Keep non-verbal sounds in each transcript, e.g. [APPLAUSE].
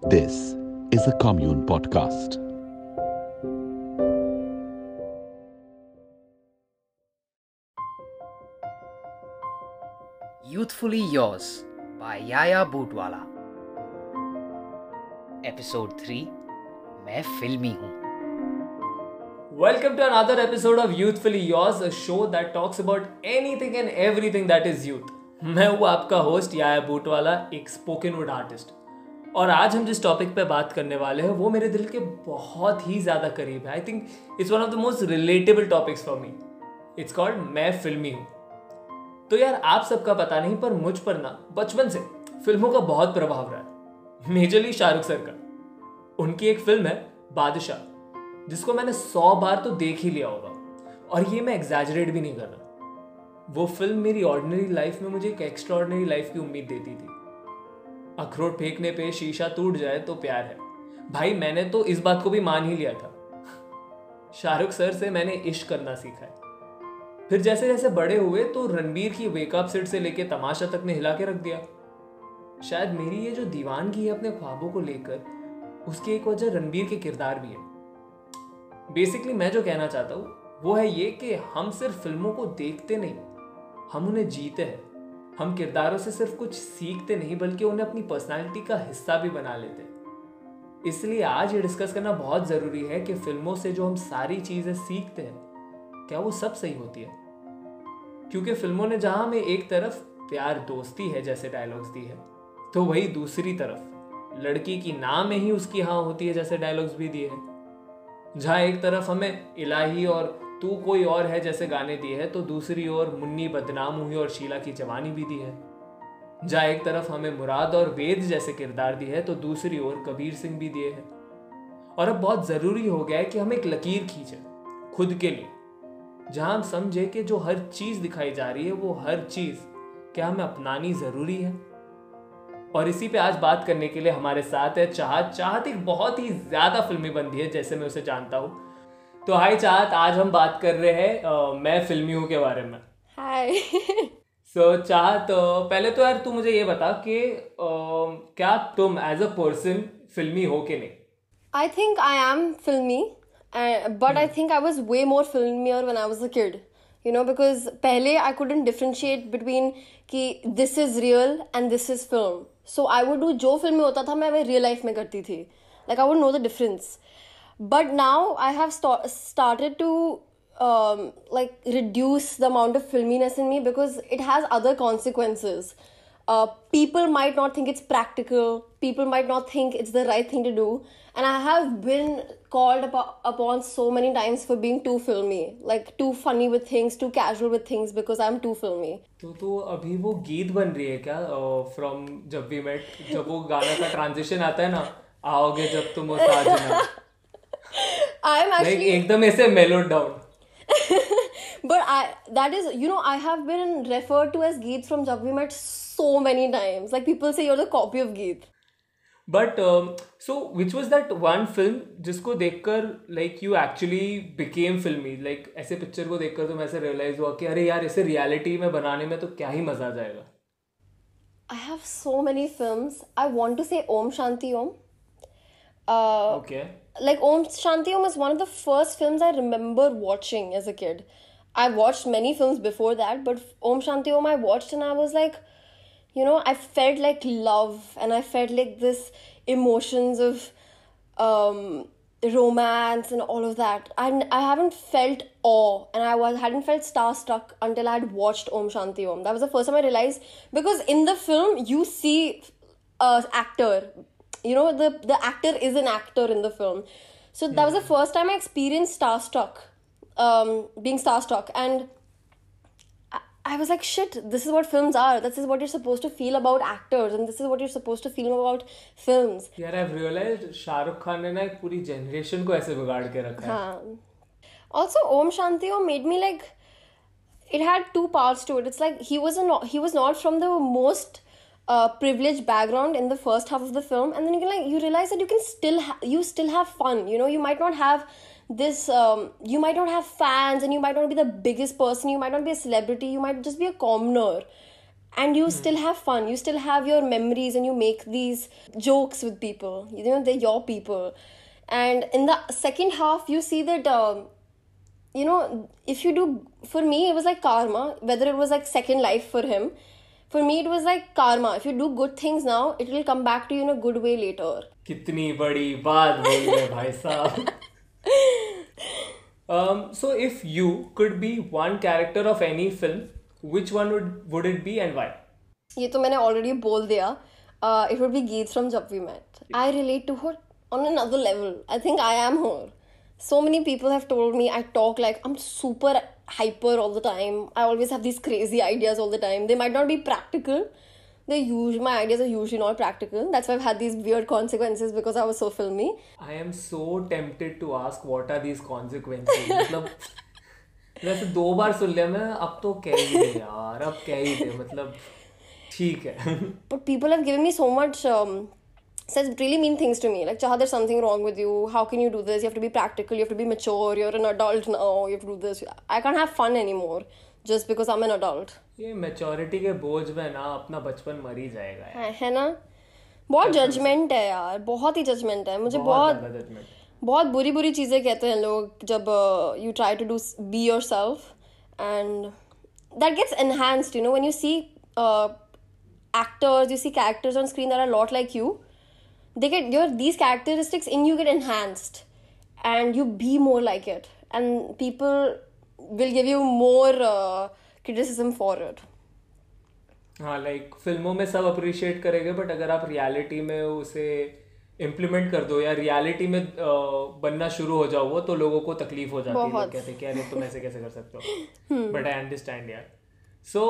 This is a Commune Podcast. Youthfully Yours by Yaya Bootwala. Episode 3 मैं फिल्मी हूँ Welcome to another episode of Youthfully Yours, a show that talks about anything and everything that is youth. [LAUGHS] मैं हूँ आपका host याया बूटवाला एक spoken word artist और आज हम जिस टॉपिक पे बात करने वाले हैं, वो मेरे दिल के बहुत ही ज़्यादा करीब है। I think it's one of the most relatable topics for me it's called मैं फिल्मी हूँ। तो यार, आप सबका पता नहीं, पर मुझ पर ना, बचपन से फ़िल्मों का बहुत प्रभाव रहा है। मेजरली शाहरुख सर का। उनकी एक फ़िल्म है, बादशाह, जिसको मैंने सौ बार तो देख ही लिया होगा। और ये मैं एग्जैजरेट भी नहीं कर रहा। वो फ़िल्म मेरी ऑर्डिनरी लाइफ में मुझे एक एक्स्ट्रा लाइफ की उम्मीद देती थी। अखरोट फेंकने पे शीशा टूट जाए तो प्यार है। भाई, मैंने तो इस बात को भी मान ही लिया था। शाहरुख सर से मैंने इश्क करना सीखा है। फिर जैसे जैसे बड़े हुए तो रणबीर की वेकअप सेट से लेके तमाशा तक ने हिला के रख दिया। शायद मेरी ये जो दीवानगी है अपने ख्वाबों को लेकर, उसकी एक वजह रणबीर के किरदार भी है। बेसिकली मैं जो कहना चाहता हूँ, वो है ये कि हम सिर्फ़ फ़िल्मों को देखते नहीं, हम उन्हें जीते हैं। हम किरदारों से सिर्फ़ कुछ सीखते नहीं, बल्कि उन्हें अपनी पर्सनालिटी का हिस्सा भी बना लेते इसलिए आज ये डिस्कस करना बहुत ज़रूरी है कि फ़िल्मों से जो हम सारी चीज़ें सीखते हैं, क्या वो सब सही होती है? क्योंकि फ़िल्मों ने जहाँ हमें एक तरफ़ प्यार दोस्ती है, जैसे डायलॉग्स दी है तो वही दूसरी तरफ़ लड़की की ना में ही उसकी हाँ होती है, जैसे डायलॉग्स भी दिए हैं। जहाँ एक तरफ़ हमें इलाही और तू कोई और है जैसे गाने दिए हैं तो दूसरी ओर मुन्नी बदनाम हुई और शीला की जवानी भी दी है। जहाँ एक तरफ़ हमें मुराद और वेद जैसे किरदार दिए है तो दूसरी ओर कबीर सिंह भी दिए हैं। और अब बहुत ज़रूरी हो गया है कि हम एक लकीर खींचे, खुद के लिए। जहाँ हम समझे कि जो हर चीज़ दिखाई जा रही है, वो हर चीज़ क्या हमें अपनानी ज़रूरी है? और इसी पे आज बात करने के लिए हमारे साथ है चाहत। चाहत एक बहुत ही ज़्यादा फिल्मी बंदी है, जैसे मैं उसे जानता हूँ। तो हाय चाहत आज हम बात कर रहे हैं मैं फिल्मी हूँ के बारे में। हाय सो [LAUGHS] so, चाहत पहले तो यार तू मुझे ये बता कि क्या तुम एज अ पर्सन फिल्मी हो कि नहीं? I think I am filmy but I think I was way more filmy और when I was a kid you know because पहले आई कुडेंट डिफ्रेंशिएट बिटवीन कि this is real and this is film so I would do जो फ़िल्म में होता था मैं वह रियल लाइफ में करती थी। Like I would know the difference But now I have sta- started to um, like reduce the amount of filminess in me because it has other consequences. uh, people might not think it's practical people might not think it's the right thing to do and i have been called upo- upon so many times for being too filmy like too funny with things too casual with things because i'm too filmy तो तो अभी वो गीत बन रही है क्या from Jab We met जब वो गाना का ट्रांजिशन आता है ना आओगे जब तुम वो साजना i'm लाइक actually एकदम ऐसे mellowed down but i that is you know i have been referred to as geet from jab we met so many times like people say you're the copy of geet but so which was that one film जिसको देखकर like you actually became filmy like ऐसे picture को देखकर तुम ऐसे realise हुआ कि अरे यार इसे रियलिटी में बनाने में तो क्या ही मज़ा आ जाएगा i have so many films i want to say om shanti om uh, okay like Om Shanti Om is one of the first films I remember watching as a kid. I watched many films before that, but Om Shanti Om I watched and I was like, you know, I felt like love and I felt like this emotions of um, romance and all of that. And I haven't felt awe and I was hadn't felt starstruck until I had watched Om Shanti Om. That was the first time I realized because in the film you see a actor you know the the actor is an actor in the film so that was the first time i experienced starstruck um being starstruck and I, I was like shit this is what films are this is what you're supposed to feel about actors and this is what you're supposed to feel about films यार आई realise Shahrukh Khan ने ना एक पूरी generation को ऐसे बिगाड़ के रखा है Um, also om shanti om made me like it had two parts to it it's like he was a not, he was not from the most uh, privileged background in the first half of the film and then you can like you realize that you can still ha- you still have fun you know? You might not have this um, you might not have fans and you might not be the biggest person you might not be a celebrity you might just be a commoner and you still have fun. You still have your memories and you make these jokes with people. You know they're your people. And in the second half you see that um, you know if you do for me it was like karma whether it was like second life for him for me it was like karma if you do good things now it will come back to you in a good way later कितनी बड़ी बात बोल रहे भाई साहब um, so if you could be one character of any film which one would would it be and why ये तो मैंने ऑलरेडी बोल दिया it would be Geet from Jab We Met I relate to her on another level I think I am her so many people have told me I talk like I'm super hyper all the time. I always have these crazy ideas all the time. They might not be practical. They usually my ideas are usually not practical. That's why I've had these weird consequences because I was so filmy. I am so tempted to ask what are these consequences मतलब [LAUGHS] वैसे दो बार सुन लिया मैं अब तो कह ही दे यार अब कह ही दे मतलब ठीक है But people have given me so much um, says really mean things to me. Like, Chaha, there's something wrong with you. How can you do this? You have to be practical. You have to be mature. You're an adult now. You have to do this. I can't have fun anymore just because I'm an adult. ये maturity के बोझ में ना अपना बचपन मर ही जाएगा यार है, है ना बहुत जजमेंट है यार बहुत ही जजमेंट है मुझे बहुत बहुत ज्यादा judgment। बहुत बुरी बुरी चीज़ें कहते हैं लोग जब uh, you try to do be your self and that gets enhanced you know when you see uh, actors you see characters on screen that are a lot like you they get your these characteristics in you get enhanced and you be more like it and people will give you more uh, criticism for it हाँ like फ़िल्मों में सब appreciate करेंगे but अगर आप reality में उसे implement कर दो या रियलिटी में बनना शुरू हो जाओ वो तो लोगों को तकलीफ़ हो जाती है कहते हैं कि अरे तुम ऐसे कैसे कर सकते हो बट आई अंडरस्टैंड यार सो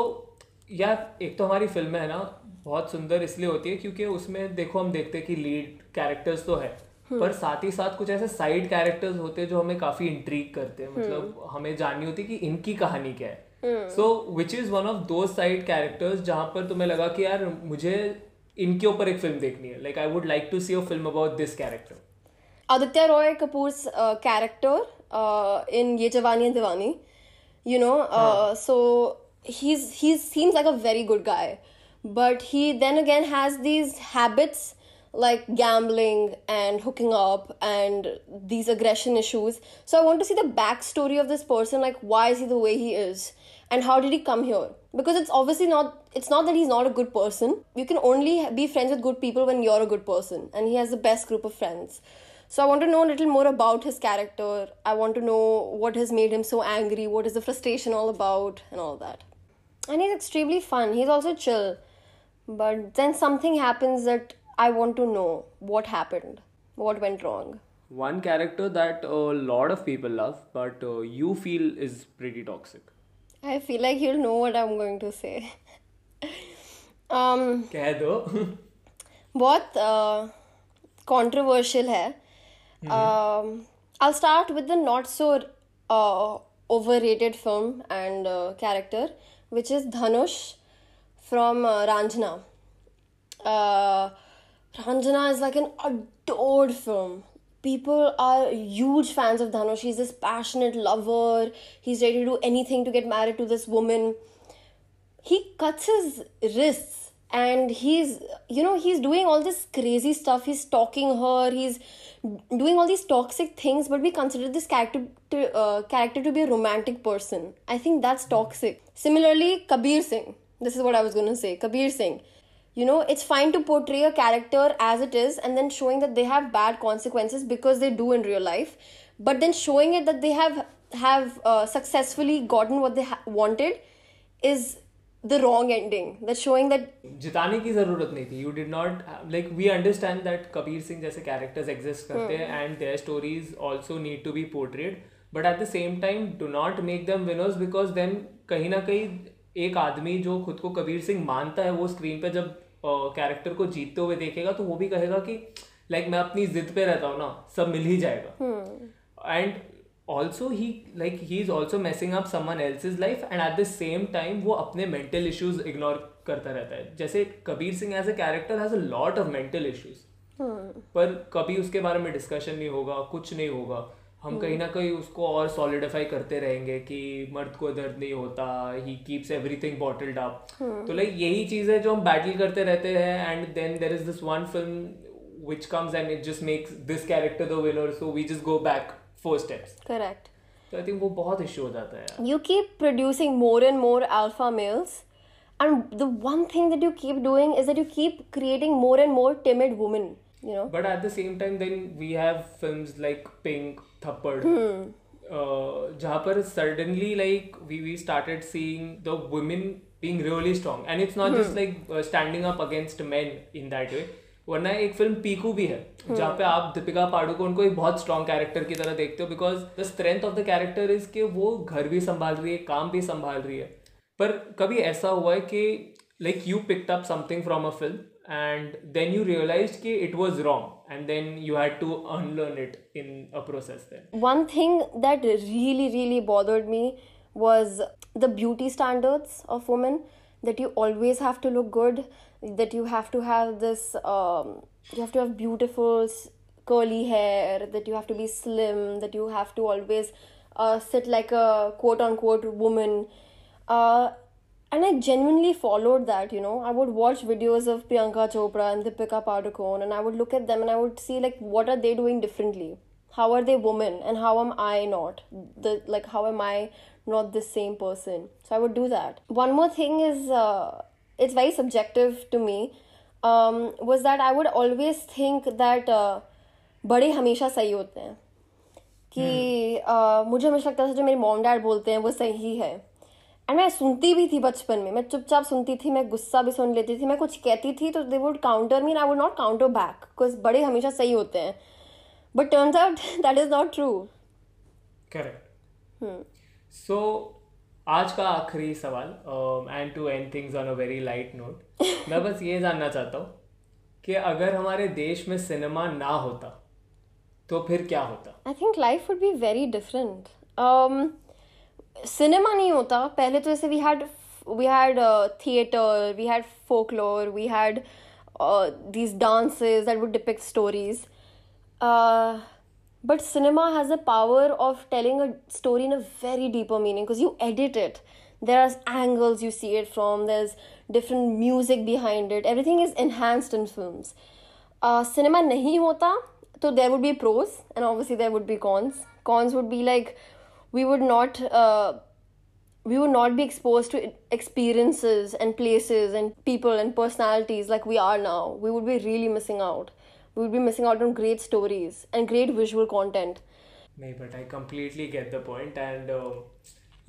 यार एक तो हमारी फ़िल्म है ना बहुत सुंदर इसलिए होती है क्योंकि उसमें देखो हम देखते हैं कि लीड कैरेक्टर्स तो है पर साथ ही साथ कुछ ऐसे साइड कैरेक्टर्स होते हैं जो हमें काफ़ी इंट्रीक करते हैं। मतलब हमें जाननी होती है कि इनकी कहानी क्या है। So which is one of the side characters जहाँ पर तुम्हें लगा कि यार मुझे इनके ऊपर एक फ़िल्म देखनी है। Like I would like to see a film about this character Aditya Roy Kapoor uh, character uh, in Ye Jawani and Diwani, he's he seems like a very good guy, but he then again has these habits like gambling and hooking up and these aggression issues. So I want to see the backstory of this person, like why is he the way he is, and how did he come here? Because it's obviously not. It's not that he's not a good person. You can only be friends with good people when you're a good person, and he has the best group of friends. So I want to know a little more about his character. I want to know what has made him so angry, what is the frustration all about, and all that And he's extremely fun. He's also chill. But then something happens that I want to know what happened, what went wrong. One character that a lot of people love, but uh, you feel is pretty toxic. I feel like he'll know what I'm going to say. [LAUGHS] um, कह दो बहुत controversial है I'll start with the not so uh, overrated film and uh, character, which is Dhanush from uh, Ranjana. Uh, Ranjana is like an adored film. People are huge fans of Dhanush. He's this passionate lover. He's ready to do anything to get married to this woman he cuts his wrists and he's you know he's doing all this crazy stuff. He's stalking her. He's doing all these toxic things but we consider this character to, uh, character to be a romantic person. I think that's toxic. Similarly kabir singh. This is what i was going to say. Kabir singh. You know it's fine to portray a character as it is and then showing that they have bad consequences because they do in real life but then showing it that they have have uh, successfully gotten what they ha- wanted is the wrong ending that's showing that जिताने की ज़रूरत नहीं थी। You did not like we understand that Kabir Singh जैसे characters exist करते हैं and their stories also need to be portrayed but at the same time do not make them winners because then कहीं ना कहीं एक आदमी जो खुद को कबीर सिंह मानता है वो स्क्रीन पे जब कैरेक्टर को जीतते हुए देखेगा तो वो भी कहेगा कि लाइक मैं अपनी जिद पे रहता हूँ ना सब मिल ही जाएगा। And also he like he is also messing up someone else life and at the same time वो अपने मेंटल इश्यूज़ इग्नोर करता रहता है। जैसे Kabir Singh as a character has a lot of mental issues पर कभी उसके बारे में डिस्कशन नहीं होगा कुछ नहीं होगा। हम कहीं ना कहीं उसको और सॉलिडिफाई करते रहेंगे कि मर्द को दर्द नहीं होता ही कीप्स एवरीथिंग बॉटल्ड अप तो लाइक यही चीज़ है जो हम बैटल करते रहते हैं and then there is this one film which comes and it just makes this character the winner so we just go back four steps Correct. तो आई थिंक वो बहुत इश्यू हो जाता है यार You keep producing more and more alpha males, and the one thing that you keep doing is that you keep creating more and more timid women. You know. But at the same time, then we have films like Pink, Thappad, uh, जहाँ पर suddenly like we we started seeing the women being really strong, and it's not just like uh, standing up against men in that way. वरना एक film Piku भी है जहाँ पे आप दीपिका पाडुकोन को एक बहुत स्ट्रॉन्ग कैरेक्टर की तरह देखते हो because the strength of the character is कि वो घर भी संभाल रही है काम भी संभाल रही है। पर कभी ऐसा हुआ है कि like you picked up something from a film and then you realise कि it was wrong and then you had to unlearn it in a process One thing that really, really bothered me was the beauty standards of women. That you always have to look good. That you have to have this. Um, you have to have beautiful curly hair. That you have to be slim. That you have to always uh, sit like a quote unquote woman. Uh, and I genuinely followed that, you know. I would watch videos of Priyanka Chopra and Deepika Padukone, and I would look at them and I would see like what are they doing differently? How are they women, and how am I not? The like how am I not the same person? So I would do that. One more thing is, uh, it's very subjective to me. Um, was that I would always think that uh, बड़े हमेशा सही होते हैं। कि अ, मुझे हमेशा लगता था जो मेरे मॉम डैड बोलते हैं वो सही है। एंड मैं सुनती भी थी बचपन में। मैं चुपचाप सुनती थी मैं गुस्सा भी सुन लेती थी। मैं कुछ कहती थी तो they would counter me I would not counter back because बड़े हमेशा सही होते हैं। But turns out that is not true correct so आज का आखिरी सवाल and to end things on a very light note मैं बस ये जानना चाहता हूँ कि अगर हमारे देश में सिनेमा ना होता तो फिर क्या होता? I think life would be very different cinema नहीं होता। पहले तो जैसे we had we had theatre we had folklore we had these dances that would depict stories. Uh, but cinema has the power of telling a story in a very deeper meaning because you edit it there are angles you see it from there's different music behind it everything is enhanced in films uh, cinema nahi hota so there would be pros and obviously there would be cons cons would be like we would not uh, we would not be exposed to experiences and places and people and personalities like we are now. We would be really missing out. We would be missing out on great stories and great visual content. नहीं but I completely get the point and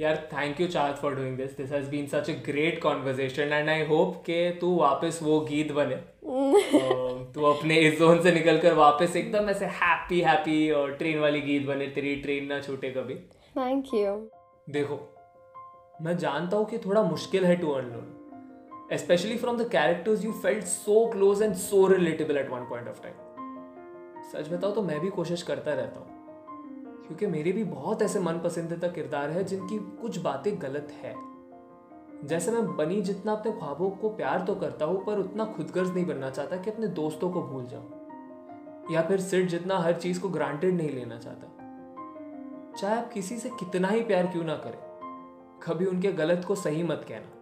यार thank you charge for doing this this has been such a great conversation and I hope कि तू वापस वो गीत बने। Uh, [LAUGHS] तू अपने इस जोन से निकल कर वापस एकदम ऐसे हैप्पी हैप्पी और ट्रेन वाली गीत बने। तेरी ट्रेन ना छूटे कभी। Thank you. देखो मैं जानता हूँ कि थोड़ा मुश्किल है to unlearn specially from the characters you felt so close and so relatable at one point of time सच बताओ तो मैं भी कोशिश करता रहता हूँ। क्योंकि मेरे भी बहुत ऐसे मन पसंदीदा किरदार है जिनकी कुछ बातें गलत है। जैसे मैं बनी जितना अपने ख्वाबों को प्यार तो करता हूँ, पर उतना खुदगर्ज नहीं बनना चाहता कि अपने दोस्तों को भूल जाऊँ। या फिर सिर्फ़ जितना हर चीज़ को ग्रांटेड नहीं लेना चाहता। चाहे आप किसी से कितना ही प्यार क्यों ना करें, कभी उनके गलत को सही मत कहना।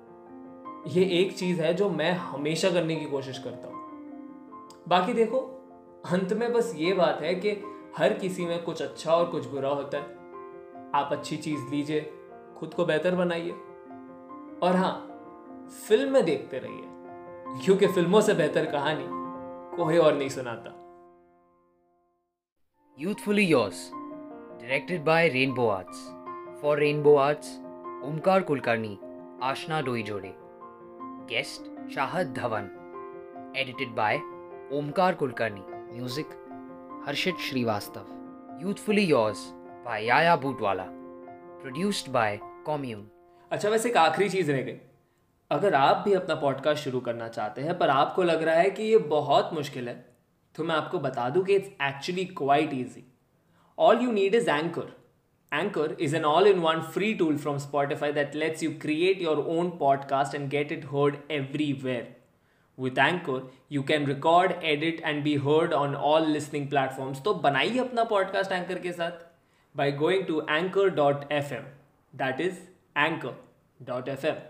ये एक चीज़ है जो मैं हमेशा करने की कोशिश करता हूँ। बाकी देखो अंत में बस ये बात है कि हर किसी में कुछ अच्छा और कुछ बुरा होता है। आप अच्छी चीज़ लीजिए खुद को बेहतर बनाइए। और हाँ फ़िल्म देखते रहिए क्योंकि फ़िल्मों से बेहतर कहानी कोई और नहीं सुनाता। Youthfully Yours, by Rainbow Arts for Rainbow Arts Omkar Kulkarni Aashna Doi Doijode. Guest Shahad Dhawan edited by Omkar Kulkarni music Harshit Shrivastava youthfully yours by Yaya Bootwala produced by Commune अच्छा वैसे एक आखिरी चीज़ रह गई। अगर आप भी अपना पॉडकास्ट शुरू करना चाहते हैं, पर आपको लग रहा है कि ये बहुत मुश्किल है तो मैं आपको बता दूँ कि it's actually quite easy all you need is anchor Anchor is an all in one free tool from Spotify that lets you create your own podcast and get it heard everywhere With Anchor, you can record, edit and be heard on all listening platforms. तो बनाइए अपना podcast anchor के साथ by going to anchor.fm. That is anchor.fm.